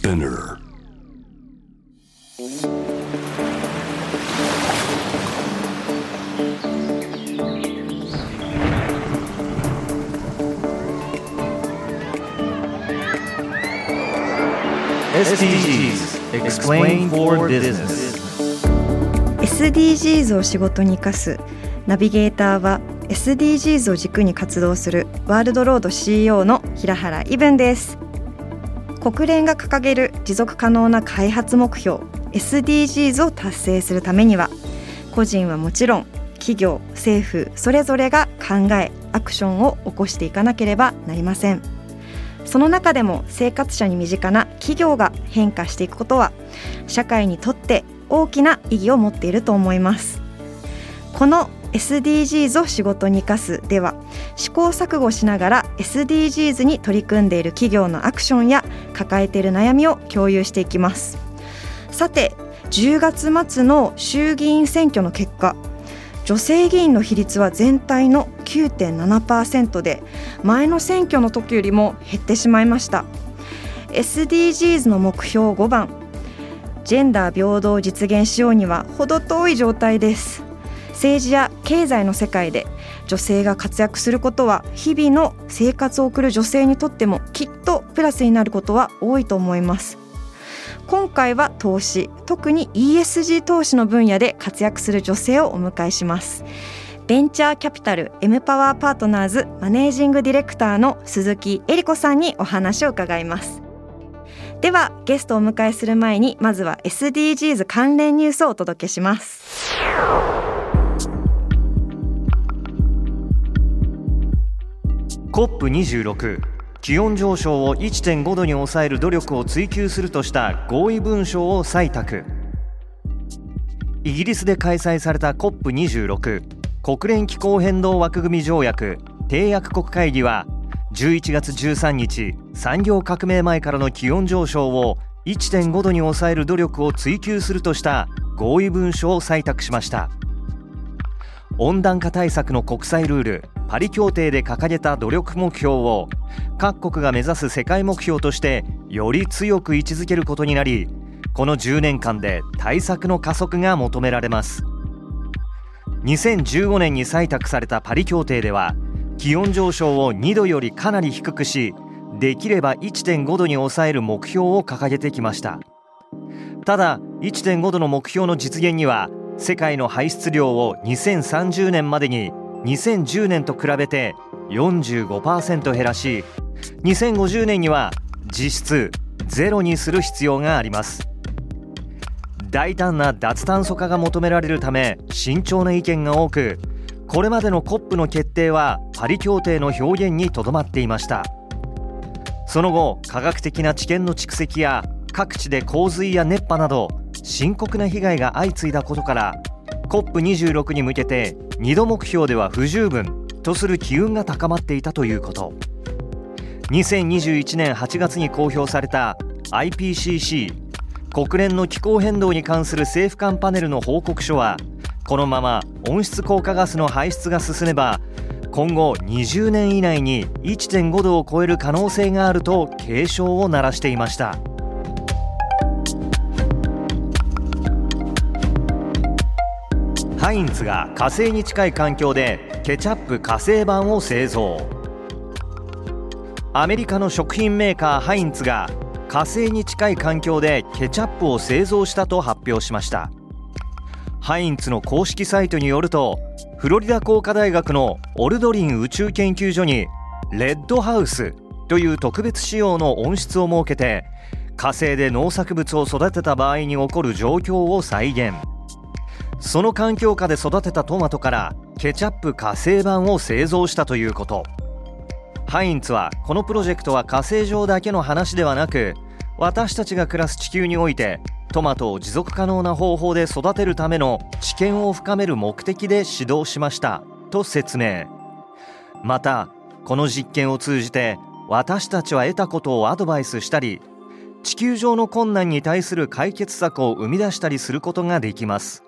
Spinner SDGs Explain for Business SDGs を仕事に生かすナビゲーターは SDGs を軸に活動するワールドロード CEO の平原伊文です国連が掲げる持続可能な開発目標 SDGs を達成するためには個人はもちろん企業政府それぞれが考えアクションを起こしていかなければなりません。その中でも生活者に身近な企業が変化していくことは社会にとって大きな意義を持っていると思います。この SDGs を仕事に生かすでは試行錯誤しながら SDGs に取り組んでいる企業のアクションや抱えている悩みを共有していきます。さて10月末の衆議院選挙の結果女性議員の比率は全体の9.7%で前の選挙の時よりも減ってしまいました。SDGs の目標5番ジェンダー平等を実現しようには程遠い状態です。政治や経済の世界で女性が活躍することは日々の生活を送る女性にとってもきっとプラスになることは多いと思います。今回は投資特に ESG 投資の分野で活躍する女性をお迎えします。ベンチャーキャピタル M パワーパートナーズマネージングディレクターの鈴木恵理子さんにお話を伺います。ではゲストをお迎えする前にまずは SDGs 関連ニュースをお届けします。COP26 気温上昇を1.5度に抑える努力を追求するとした合意文書を採択。イギリスで開催された COP26 国連気候変動枠組み条約。締約国会議は11月13日産業革命前からの気温上昇を1.5度に抑える努力を追求するとした合意文書を採択しました。温暖化対策の国際ルールパリ協定で掲げた努力目標を各国が目指す世界目標としてより強く位置づけることになりこの10年間で対策の加速が求められます。2015年に採択されたパリ協定では気温上昇を2度よりかなり低くしできれば1.5度に抑える目標を掲げてきました。ただ1.5度の目標の実現には世界の排出量を2030年までに2010年と比べて45%減らし2050年には実質ゼロにする必要があります。大胆な脱炭素化が求められるため慎重な意見が多くこれまでの COP の決定はパリ協定の表現にとどまっていました。その後科学的な知見の蓄積や各地で洪水や熱波など深刻な被害が相次いだことから COP26 に向けて2度目標では不十分とする機運が高まっていたということ。2021年8月に公表された IPCC 国連の気候変動に関する政府間パネルの報告書はこのまま温室効果ガスの排出が進めば今後20年以内に1.5度を超える可能性があると警鐘を鳴らしていました。ハインツが火星に近い環境でケチャップ火星版を製造。アメリカの食品メーカーハインツが火星に近い環境でケチャップを製造したと発表しました。ハインツの公式サイトによるとフロリダ工科大学のオルドリン宇宙研究所にレッドハウスという特別仕様の温室を設けて火星で農作物を育てた場合に起こる状況を再現。その環境下で育てたトマトからケチャップ火星版を製造したということ。ハインツはこのプロジェクトは火星上だけの話ではなく私たちが暮らす地球においてトマトを持続可能な方法で育てるための知見を深める目的で指導しましたと説明。またこの実験を通じて私たちは得たことをアドバイスしたり地球上の困難に対する解決策を生み出したりすることができます。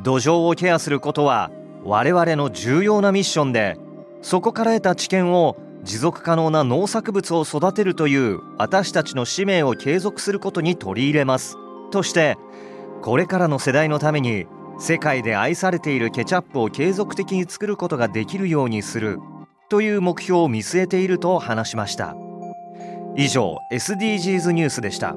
土壌をケアすることは我々の重要なミッションでそこから得た知見を持続可能な農作物を育てるという私たちの使命を継続することに取り入れますとしてこれからの世代のために世界で愛されているケチャップを継続的に作ることができるようにするという目標を見据えていると話しました。以上 SDGs ニュースでした。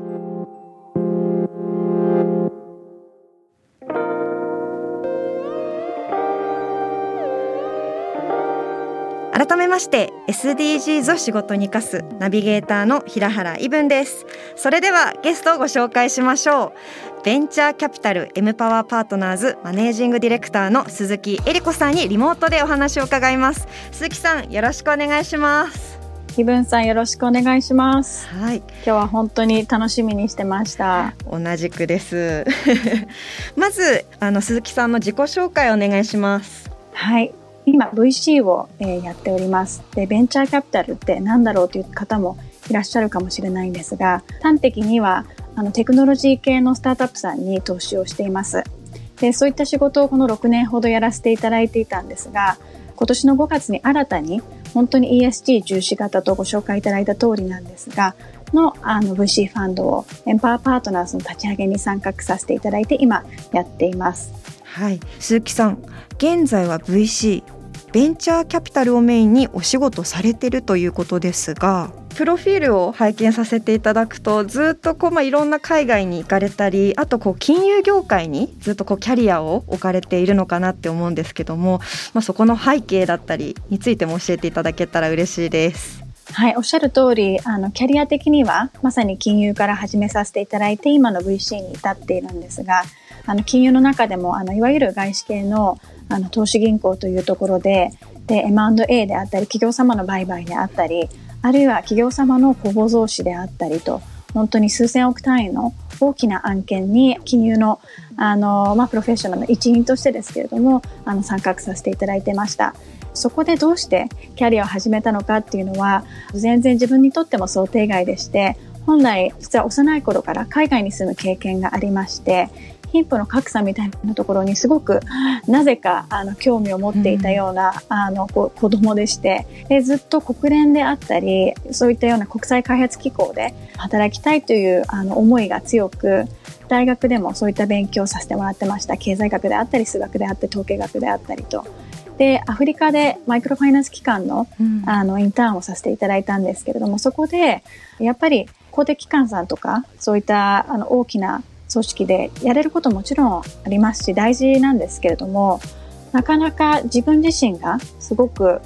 改めまして SDGs を仕事に生かすナビゲーターの平原伊文です。それではゲストをご紹介しましょう。ベンチャーキャピタル M パワーパートナーズマネージングディレクターの鈴木恵理子さんにリモートでお話を伺います。鈴木さんよろしくお願いします。気分さんよろしくお願いします。はい。今日は本当に楽しみにしてました。同じくです。まずあの鈴木さんの自己紹介をお願いします。はい今 VC を、やっております。でベンチャーキャピタルって何だろうという方もいらっしゃるかもしれないんですが端的にはあのテクノロジー系のスタートアップさんに投資をしています。でそういった仕事をこの6年ほどやらせていただいていたんですが今年の5月に新たに本当に ESG 重視型とご紹介いただいた通りなんですがのあの VC ファンドをエンパワーパートナーズの立ち上げに参画させていただいて今やっています。はい。鈴木さん現在は VC ベンチャーキャピタルをメインにお仕事されてるということですがプロフィールを拝見させていただくとずっとこう、まあ、いろんな海外に行かれたりあとこう金融業界にずっとこうキャリアを置かれているのかなって思うんですけども、まあ、そこの背景だったりについても教えていただけたら嬉しいです。はい、おっしゃる通り、あの、キャリア的には、まさに金融から始めさせていただいて、今の VC に至っているんですが、あの、金融の中でも、あの、いわゆる外資系の、あの、投資銀行というところで、で M&A であったり企業様の売買であったりあるいは企業様の公募増資であったりと本当に数千億単位の大きな案件に金融のあの、まあ、プロフェッショナルの一員としてですけれどもあの参画させていただいてました。そこでどうしてキャリアを始めたのかっていうのは全然自分にとっても想定外でして本来実は幼い頃から海外に住む経験がありまして貧富の格差みたいなところにすごくなぜかあの興味を持っていたような、うん、あの子供でしてでずっと国連であったりそういったような国際開発機構で働きたいというあの思いが強く大学でもそういった勉強をさせてもらってました。経済学であったり数学であったり統計学であったりと。でアフリカでマイクロファイナンス機関のうん、あのインターンをさせていただいたんですけれどもそこでやっぱり公的機関さんとかそういったあの大きな組織でやれることもちろんありますし大事なんですけれどもなかなか自分自身がすごく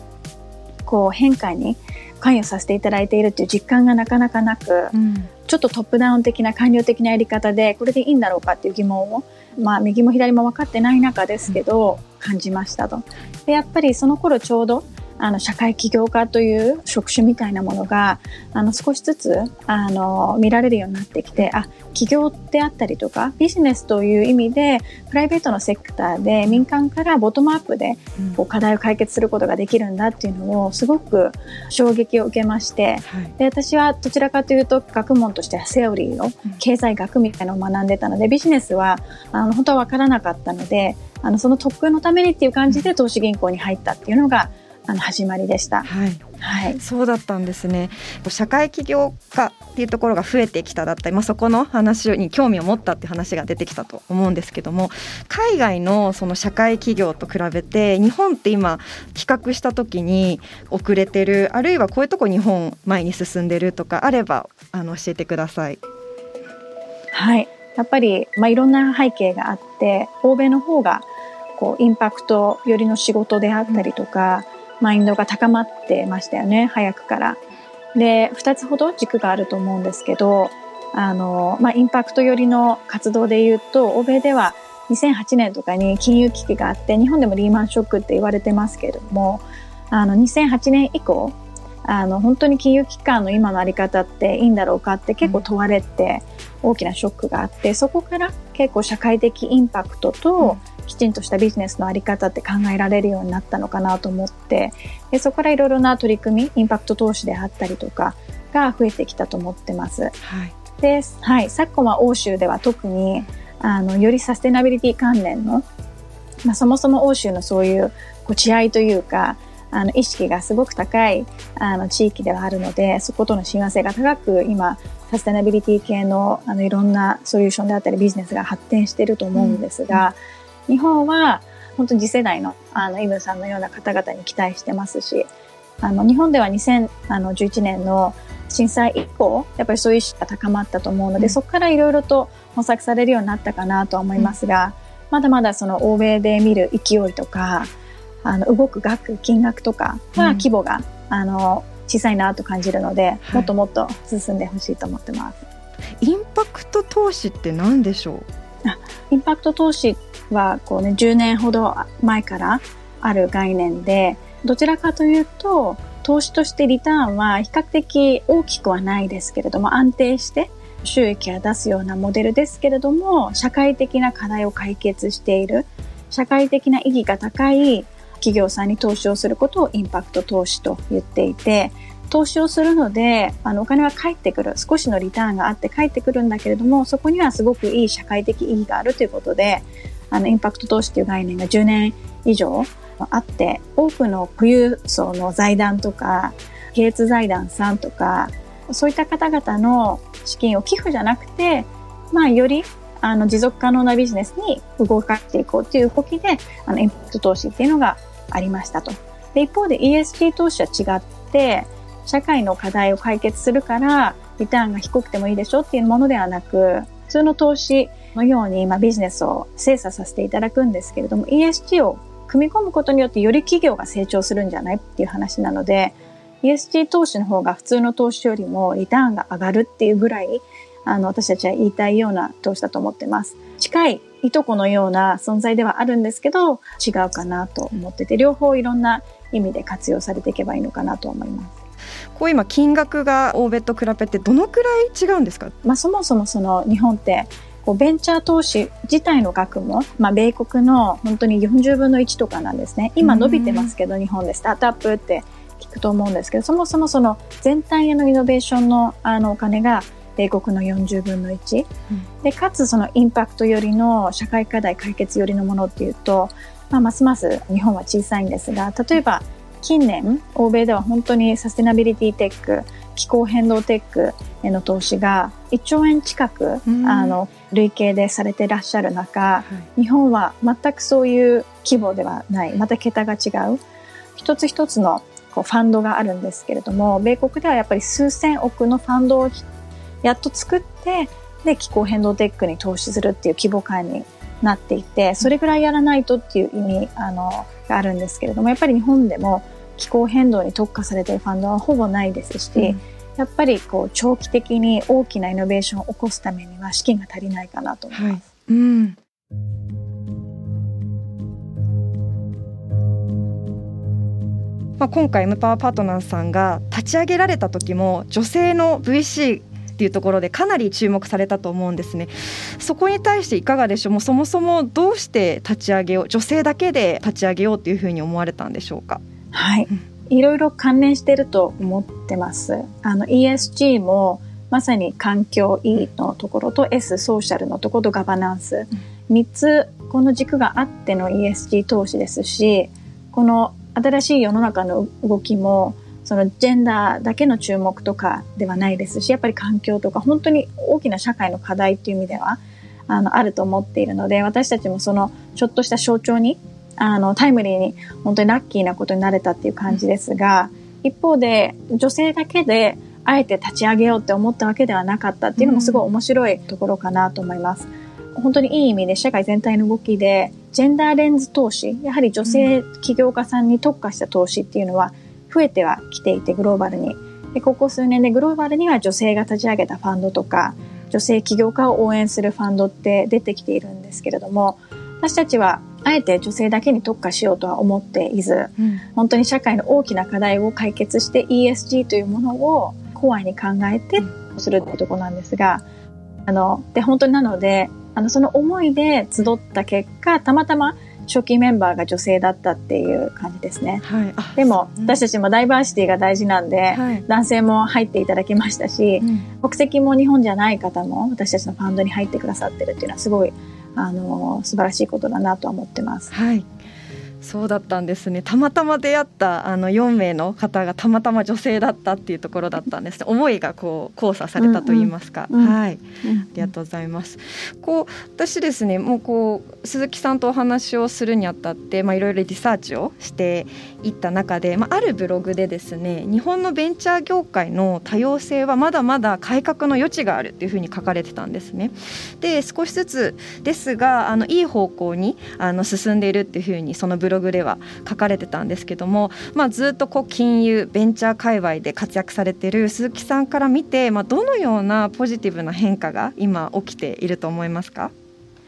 こう変化に関与させていただいているという実感がなかなかなく、うん、ちょっとトップダウン的な官僚的なやり方でこれでいいんだろうかっていう疑問を、まあ、右も左も分かってない中ですけど、感じましたと。でやっぱりその頃ちょうどあの社会起業家という職種みたいなものがあの少しずつあの見られるようになってきてあ起業であったりとかビジネスという意味でプライベートのセクターで民間からボトムアップでこう課題を解決することができるんだっていうのをすごく衝撃を受けまして、はい、で私はどちらかというと学問としてはセオリーを経済学みたいなのを学んでたのでビジネスはあの本当は分からなかったのであのその特訓のためにっていう感じで投資銀行に入ったっていうのがあの始まりでした。はい。はい、そうだったんですね。社会起業家っていうところが増えてきただったり、まあ、そこの話に興味を持ったっていう話が出てきたと思うんですけども海外のその社会起業と比べて日本って今比較した時に遅れてるあるいはこういうとこ日本前に進んでるとかあればあの教えてください。はいやっぱり、まあ、いろんな背景があって欧米の方がこうインパクトよりの仕事であったりとか、うんマインドが高まってましたよね早くから。で2つほど軸があると思うんですけどあの、まあ、インパクト寄りの活動でいうと欧米では2008年とかに金融危機があって日本でもリーマンショックって言われてますけれどもあの2008年以降あの本当に金融機関の今の在り方っていいんだろうかって結構問われて大きなショックがあってそこから結構社会的インパクトときちんとしたビジネスのあり方って考えられるようになったのかなと思ってでそこからいろいろな取り組みインパクト投資であったりとかが増えてきたと思ってます。はい、で、はい、昨今は欧州では特にあのよりサステナビリティ関連の、まあ、そもそも欧州のそういうこう血合いというかあの意識がすごく高いあの地域ではあるのでそことの親和性が高く今サステナビリティ系のあのいろんなソリューションであったりビジネスが発展していると思うんですが、うん、日本は本当に次世代のあのイブさんのような方々に期待してますしあの日本では2011年の震災以降やっぱりそういう意識が高まったと思うので、うん、そこからいろいろと模索されるようになったかなとは思いますが、うん、まだまだその欧米で見る勢いとかあの動く額金額とかは規模が、うん、あの小さいなと感じるので、はい、もっともっと進んでほしいと思ってます。インパクト投資って何でしょう？あインパクト投資はこう、ね、10年ほど前からある概念でどちらかというと投資としてリターンは比較的大きくはないですけれども安定して収益を出すようなモデルですけれども社会的な課題を解決している社会的な意義が高い企業さんに投資をすることをインパクト投資と言っていて投資をするのであのお金は返ってくる少しのリターンがあって返ってくるんだけれどもそこにはすごくいい社会的意義があるということであのインパクト投資という概念が10年以上あって多くの富裕層の財団とかゲイツ財団さんとかそういった方々の資金を寄付じゃなくて、まあ、よりあの持続可能なビジネスに動かしていこうという動きであのインパクト投資っていうのがありましたと。で一方で ESG 投資は違って社会の課題を解決するからリターンが低くてもいいでしょっていうものではなく普通の投資のように、まあ、ビジネスを精査させていただくんですけれども ESG を組み込むことによってより企業が成長するんじゃないっていう話なので ESG 投資の方が普通の投資よりもリターンが上がるっていうぐらいあの私たちは言いたいような投資だと思ってます。近いいとこのような存在ではあるんですけど違うかなと思ってて両方いろんな意味で活用されていけばいいのかなと思います。こう今金額が欧米と比べてどのくらい違うんですか、まあ、そもそもその日本ってこうベンチャー投資自体の額も、まあ、米国の本当に40分の1とかなんですね。今伸びてますけど日本でスタートアップって聞くと思うんですけどそもそもその全体へのイノベーションのあのお金が米国の40分の1、うん、でかつそのインパクトよりの社会課題解決よりのものっていうと、まあ、ますます日本は小さいんですが例えば近年欧米では本当にサステナビリティテック気候変動テックへの投資が1兆円近く、うん、あの累計でされてらっしゃる中、はい、日本は全くそういう規模ではない。また桁が違う。一つ一つのこうファンドがあるんですけれども米国ではやっぱり数千億のファンドをやっと作ってで気候変動テックに投資するっていう規模感になっていてそれぐらいやらないとっていう意味あのがあるんですけれどもやっぱり日本でも気候変動に特化されているファンドはほぼないですし、うん、やっぱりこう長期的に大きなイノベーションを起こすためには資金が足りないかなと思います。はい、うん。まあ、今回 M パワーパートナーさんが立ち上げられた時も女性の VC っていうところでかなり注目されたと思うんですね。そこに対していかがでしょう？もうそもそもどうして立ち上げよう女性だけで立ち上げようっていうふうに思われたんでしょうか？はい、いろいろ関連していると思ってます。あの ESG もまさに環境 E のところと S ソーシャルのところとガバナンス、3つこの軸があっての ESG 投資ですしこの新しい世の中の動きもそのジェンダーだけの注目とかではないですしやっぱり環境とか本当に大きな社会の課題っていう意味ではあのあると思っているので私たちもそのちょっとした象徴にあのタイムリーに本当にラッキーなことになれたっていう感じですが一方で女性だけであえて立ち上げようって思ったわけではなかったっていうのもすごい面白いところかなと思います。本当にいい意味で社会全体の動きでジェンダーレンズ投資やはり女性起業家さんに特化した投資っていうのは増えてはきていてグローバルに。でここ数年でグローバルには女性が立ち上げたファンドとか女性起業家を応援するファンドって出てきているんですけれども私たちはあえて女性だけに特化しようとは思っていず、うん、本当に社会の大きな課題を解決して ESG というものをコアに考えてするっていうところなんですが、あの、で、本当になので、あの、その思いで集った結果、たまたま初期メンバーが女性だったっていう感じですね。はい、でも、私たちもダイバーシティが大事なんで、はい、男性も入っていただきましたし、うん、国籍も日本じゃない方も私たちのファンドに入ってくださってるっていうのはすごいあの素晴らしいことだなと思ってます。はいそうだったんですね。たまたま出会ったあの4名の方がたまたま女性だったっていうところだったんですね。思いがこう交差されたと言いますか、うんうん、はい、うん、ありがとうございます。こう私ですねもうこう鈴木さんとお話をするにあたってまあいろいろリサーチをしていった中で、まあ、あるブログでですね日本のベンチャー業界の多様性はまだまだ改革の余地があるっていうふうに書かれてたんですね。で少しずつですがあのいい方向にあの進んでいるっていうふうにそのブログでは書かれてたんですけども、まあ、ずっとこう金融ベンチャー界隈で活躍されている鈴木さんから見て、まあ、どのようなポジティブな変化が今起きていると思いますか？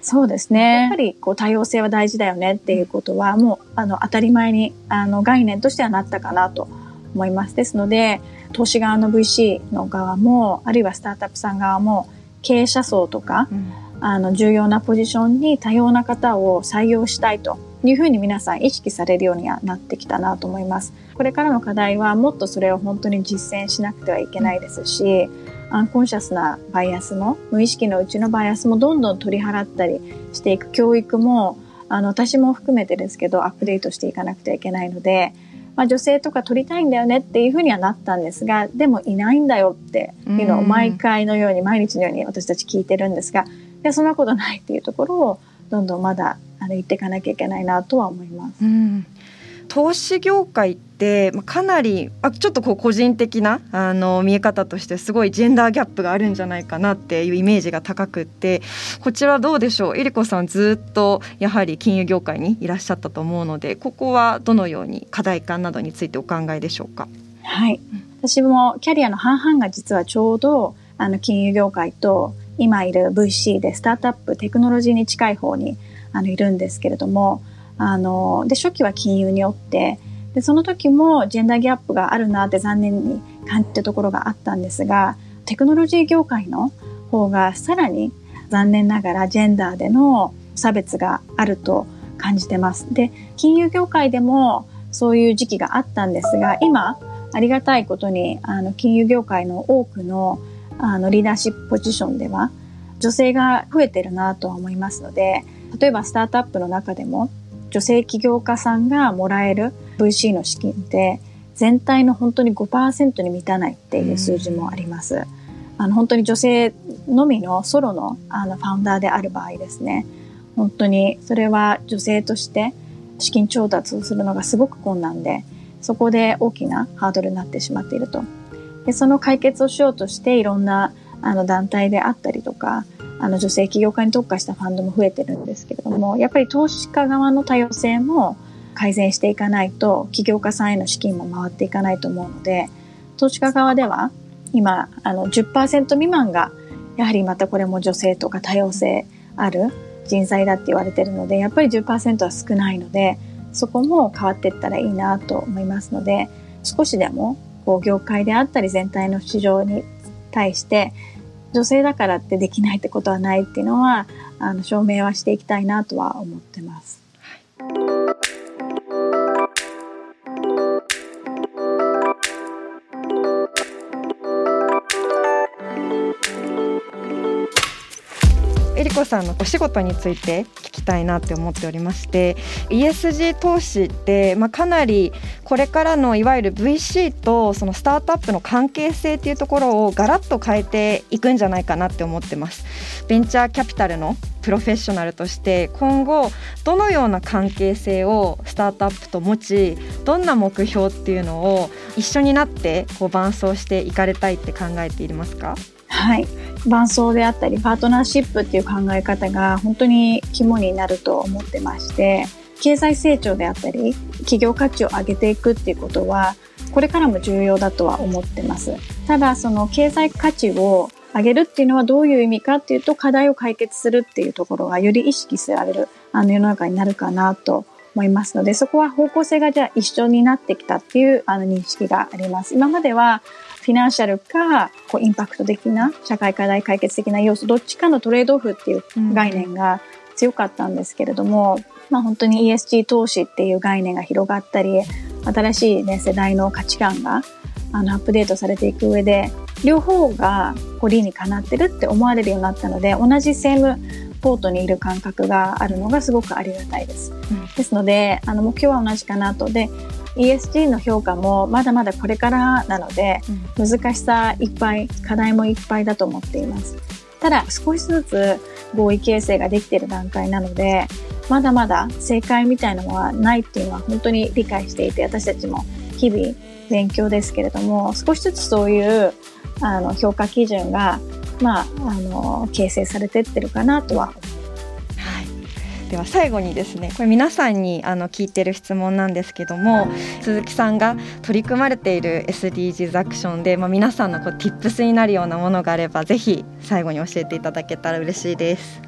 そうですね。やっぱりこう多様性は大事だよねっていうことはもうあの当たり前にあの概念としてはなったかなと思います。ですので、投資側の VC の側も、あるいはスタートアップさん側も経営者層とか、うん、あの重要なポジションに多様な方を採用したいというふうに皆さん意識されるようにはなってきたなと思います。これからの課題はもっとそれを本当に実践しなくてはいけないですし、アンコンシャスなバイアスも、無意識のうちのバイアスもどんどん取り払ったりしていく教育も、あの、私も含めてですけど、アップデートしていかなくてはいけないので、まあ、女性とか取りたいんだよねっていうふうにはなったんですが、でもいないんだよっていうのを毎回のように、毎日のように私たち聞いてるんですが、でそんなことないっていうところをどんどんまだあの言っていかなきゃいけないなとは思います。うん投資業界ってかなりあちょっとこう個人的なあの見え方としてすごいジェンダーギャップがあるんじゃないかなっていうイメージが高くってこちらどうでしょう？えりこさんずっとやはり金融業界にいらっしゃったと思うのでここはどのように課題感などについてお考えでしょうか？はい、私もキャリアの半々が実はちょうどあの金融業界と今いる VC でスタートアップテクノロジーに近い方にあのいるんですけれどもあので初期は金融によってでその時もジェンダーギャップがあるなって残念に感じたところがあったんですがテクノロジー業界の方がさらに残念ながらジェンダーでの差別があると感じてます。で金融業界でもそういう時期があったんですが今ありがたいことにあの金融業界の多くのあのリーダーシップポジションでは女性が増えてるなとは思いますので例えばスタートアップの中でも女性起業家さんがもらえる VC の資金って全体の本当に5%に満たないっていう数字もあります。あの本当に女性のみのソロのあのファウンダーである場合ですね本当にそれは女性として資金調達をするのがすごく困難でそこで大きなハードルになってしまっていると。でその解決をしようとしていろんなあの団体であったりとかあの女性起業家に特化したファンドも増えてるんですけれどもやっぱり投資家側の多様性も改善していかないと起業家さんへの資金も回っていかないと思うので投資家側では今あの10%未満がやはりまたこれも女性とか多様性ある人材だって言われてるのでやっぱり10%は少ないのでそこも変わっていったらいいなと思いますので少しでもこう業界であったり全体の市場に対して女性だからってできないってことはないっていうのはあの証明はしていきたいなとは思ってます。えりこさんのお仕事について聞きたいなって思っておりまして ESG 投資って、まあ、かなりこれからのいわゆる VC とそのスタートアップの関係性っていうところをガラッと変えていくんじゃないかなって思ってます。ベンチャーキャピタルのプロフェッショナルとして今後どのような関係性をスタートアップと持ちどんな目標っていうのを一緒になってこう伴走していかれたいって考えていますか？はい。伴走であったりパートナーシップっていう考え方が本当に肝になると思ってまして経済成長であったり企業価値を上げていくっていうことはこれからも重要だとは思ってます。ただその経済価値を上げるっていうのはどういう意味かっていうと課題を解決するっていうところがより意識されるあの世の中になるかなと思いますのでそこは方向性がじゃあ一緒になってきたっていうあの認識があります。今まではフィナンシャルか、こう、インパクト的な、社会課題解決的な要素、どっちかのトレードオフっていう概念が強かったんですけれども、うん、まあ本当に ESG 投資っていう概念が広がったり、新しいね、世代の価値観が、あの、アップデートされていく上で、両方がこう理にかなってるって思われるようになったので同じセームポートにいる感覚があるのがすごくありがたいです。うん、ですのであの目標は同じかなと。で ESG の評価もまだまだこれからなので、うん、難しさいっぱい課題もいっぱいだと思っています。ただ少しずつ合意形成ができている段階なのでまだまだ正解みたいなのはないっていうのは本当に理解していて私たちも日々勉強ですけれども少しずつそういうあの評価基準が、まあ、あの形成されてってるかなとは思います。では最後にですねこれ皆さんにあの聞いてる質問なんですけども鈴木さんが取り組まれている SDGs アクションで、まあ、皆さんのこう Tips になるようなものがあればぜひ最後に教えていただけたら嬉しいです。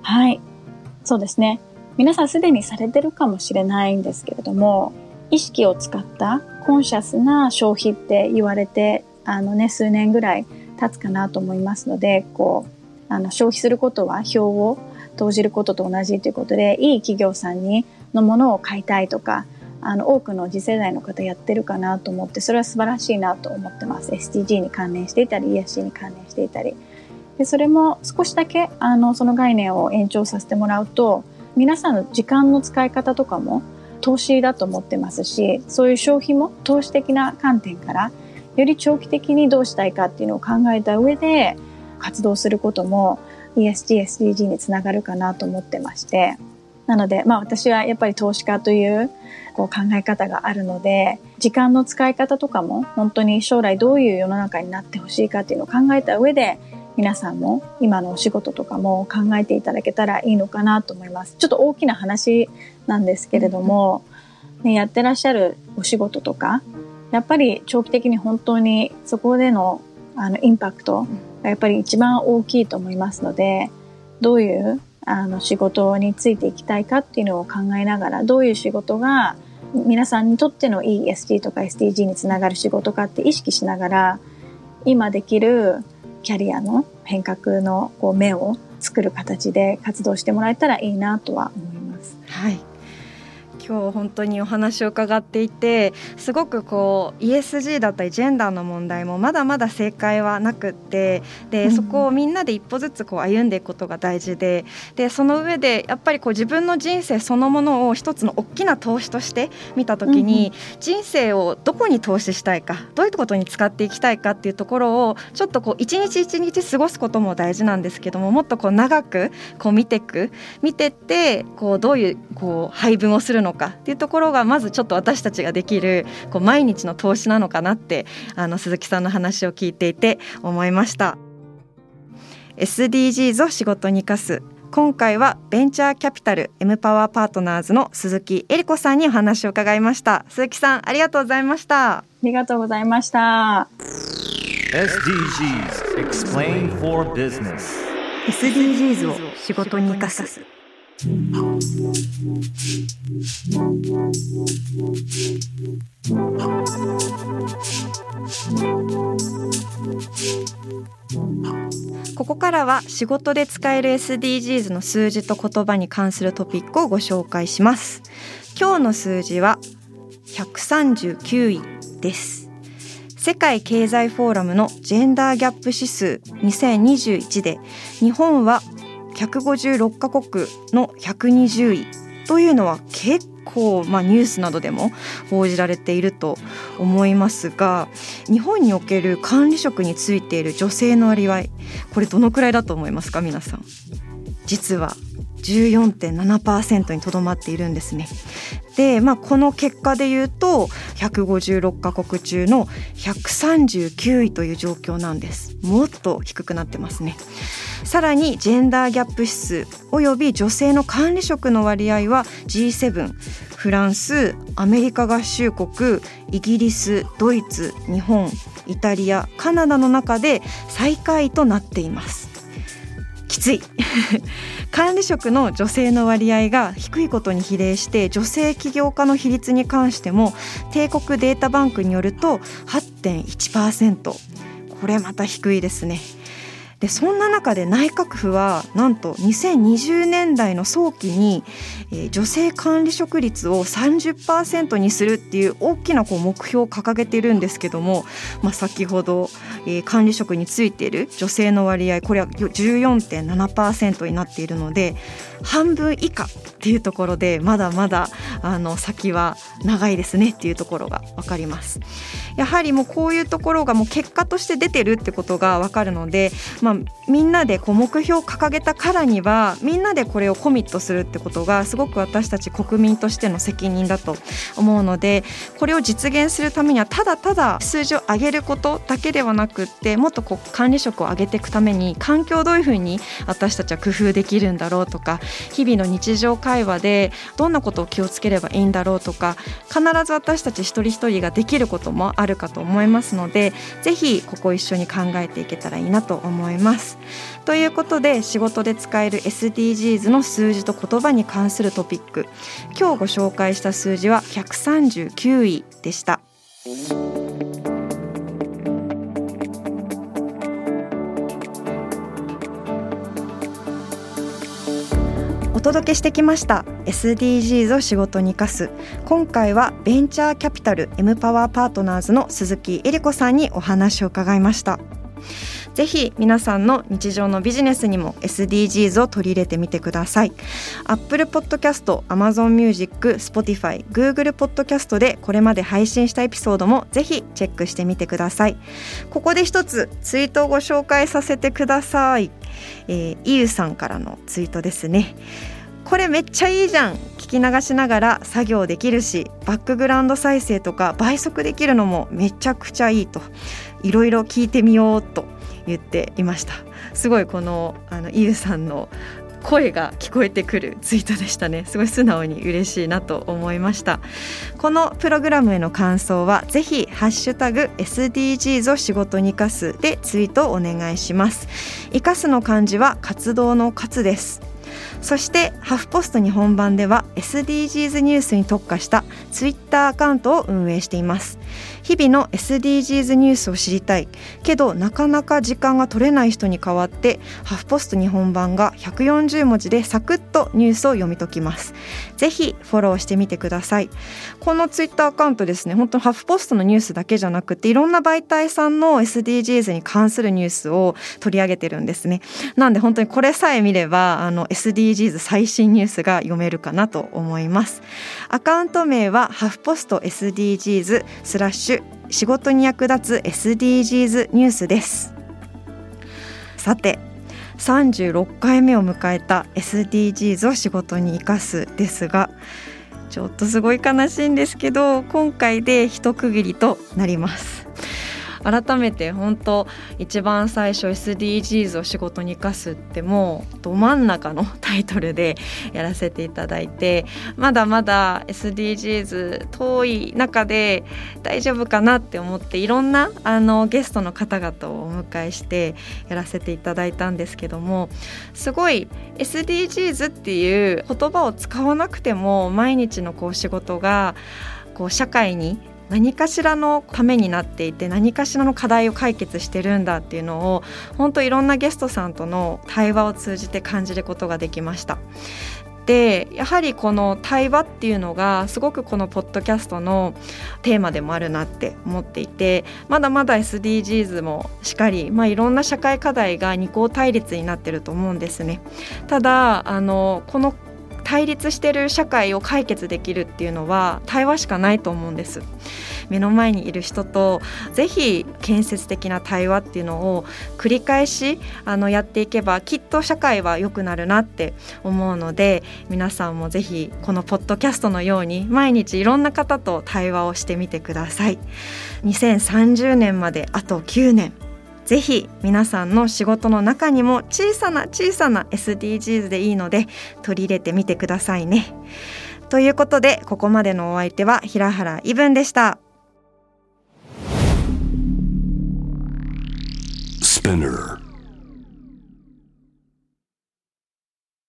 はいそうですね皆さんすでにされてるかもしれないんですけれども意識を使ったコンシャスな消費って言われてあのね数年ぐらい経つかなと思いますのでこうあの消費することは票を投じることと同じということでいい企業さんにのものを買いたいとかあの多くの次世代の方やってるかなと思ってそれは素晴らしいなと思ってます。SDG に関連していたり ESG に関連していたり。でそれも少しだけあのその概念を延長させてもらうと皆さんの時間の使い方とかも投資だと思ってますしそういう消費も投資的な観点からより長期的にどうしたいかっていうのを考えた上で活動することも ESG、SDG につながるかなと思ってまして、なので、まあ私はやっぱり投資家というこう考え方があるので、時間の使い方とかも本当に将来どういう世の中になってほしいかっていうのを考えた上で、皆さんも今のお仕事とかも考えていただけたらいいのかなと思います。ちょっと大きな話なんですけれども、ね、やってらっしゃるお仕事とか、やっぱり長期的に本当にそこでのあのインパクトやっぱり一番大きいと思いますのでどういうあの仕事についていきたいかっていうのを考えながらどういう仕事が皆さんにとってのいい SG とか SDG につながる仕事かって意識しながら今できるキャリアの変革のこう目を作る形で活動してもらえたらいいなとは思います。はい今日本当にお話を伺っていてすごくこう ESG だったりジェンダーの問題もまだまだ正解はなくってでそこをみんなで一歩ずつこう歩んでいくことが大事ででその上でやっぱりこう自分の人生そのものを一つの大きな投資として見た時に、人生をどこに投資したいかどういうことに使っていきたいかっていうところをちょっとこう一日一日過ごすことも大事なんですけどももっとこう長くこう見ていく見てってこうどういうこう配分をするのかかっていうところがまずちょっと私たちができるこう毎日の投資なのかなってあの鈴木さんの話を聞いていて思いました。SDGs を仕事に生かす。今回はベンチャーキャピタル M パワーパートナーズの鈴木恵理子さんにお話を伺いました。鈴木さんありがとうございました。ありがとうございました。SDGs Explain for Business SDGs を仕事に生かすここからは仕事で使える SDGs の数字と言葉に関するトピックをご紹介します。今日の数字は139位です。世界経済フォーラムのジェンダーギャップ指数2021で日本は156カ国の120位。というのは結構、まあ、ニュースなどでも報じられていると思いますが日本における管理職についている女性の割合これどのくらいだと思いますか？皆さん。実は14.7%にとどまっているんですね。で、まあ、この結果でいうと156カ国中の139位という状況なんです。もっと低くなってますね。さらにジェンダーギャップ指数および女性の管理職の割合は G7 フランスアメリカ合衆国イギリスドイツ日本イタリアカナダの中で最下位となっています。きつい。管理職の女性の割合が低いことに比例して女性起業家の比率に関しても帝国データバンクによると8.1%これまた低いですね。でそんな中で内閣府はなんと2020年代の早期に、えー、女性管理職率を30%にするっていう大きなこう目標を掲げているんですけども、まあ、先ほど、えー、管理職についている女性の割合これは14.7%になっているので半分以下っていうところでまだまだあの先は長いですねっていうところが分かります。やはりもうこういうところがもう結果として出てるってことが分かるので、ま、みんなでこう目標を掲げたからにはみんなでこれをコミットするってことがすごく私たち国民としての責任だと思うのでこれを実現するためにはただただ数字を上げることだけではなくってもっとこう管理職を上げていくために環境をどういうふうに私たちは工夫できるんだろうとか日々の日常会話でどんなことを気をつければいいんだろうとか必ず私たち一人一人ができることもあるかと思いますのでぜひここ一緒に考えていけたらいいなと思います。ます。ということで仕事で使える SDGs の数字と言葉に関するトピック。今日ご紹介した数字は139位でした。お届けしてきました。SDGs を仕事に生かす。今回はベンチャーキャピタル M パワーパートナーズの鈴木恵理子さんにお話を伺いました。ぜひ皆さんの日常のビジネスにも SDGs を取り入れてみてください。Apple Podcast、Amazon Music、Spotify、Google Podcast でこれまで配信したエピソードもぜひチェックしてみてください。ここで一つツイートをご紹介させてください。えー、イユさんからのツイートですね。これめっちゃいいじゃん。聞き流しながら作業できるしバックグラウンド再生とか倍速できるのもめちゃくちゃいいと。いろいろ聞いてみようと。言っていました。すごいこのあのイユさんの声が聞こえてくるツイートでしたね。すごい素直に嬉しいなと思いました。このプログラムへの感想はぜひハッシュタグ SDGs を仕事に生かすでツイートをお願いします。生かすの漢字は活動の活です。そしてハフポスト日本版では SDGs ニュースに特化したツイッターアカウントを運営しています。日々の SDGs ニュースを知りたい。けどなかなか時間が取れない人に代わってハフポスト日本版が140文字でサクッとニュースを読み解きます。ぜひフォローしてみてください。このツイッターアカウントですね本当ハフポストのニュースだけじゃなくていろんな媒体さんの SDGs に関するニュースを取り上げてるんですね。なんで本当にこれさえ見ればあの SDGs 最新ニュースが読めるかなと思います。アカウント名はハフポスト SDGs スラッシュ仕事に役立つ SDGs ニュースです。さて36回目を迎えた SDGs を仕事に生かすですがちょっとすごい悲しいんですけど今回で一区切りとなります。改めて本当一番最初 SDGs を仕事に生かすってもうど真ん中のタイトルでやらせていただいてまだまだ SDGs 遠い中で大丈夫かなって思っていろんなあのゲストの方々をお迎えしてやらせていただいたんですけどもすごい SDGs っていう言葉を使わなくても毎日のこう仕事がこう社会に何かしらのためになっていて何かしらの課題を解決してるんだっていうのを本当いろんなゲストさんとの対話を通じて感じることができました。でやはりこの対話っていうのがすごくこのポッドキャストのテーマでもあるなって思っていてまだまだ SDGs もしっかり、まあ、いろんな社会課題が二項対立になってると思うんですね。ただあのこの対立してる社会を解決できるっていうのは対話しかないと思うんです。目の前にいる人とぜひ建設的な対話っていうのを繰り返しあのやっていけばきっと社会は良くなるなって思うので皆さんもぜひこのポッドキャストのように毎日いろんな方と対話をしてみてください。2030年まであと9年。ぜひ皆さんの仕事の中にも小さな小さな SDGs でいいので取り入れてみてくださいね。ということでここまでのお相手は平原イブンでした。Spinner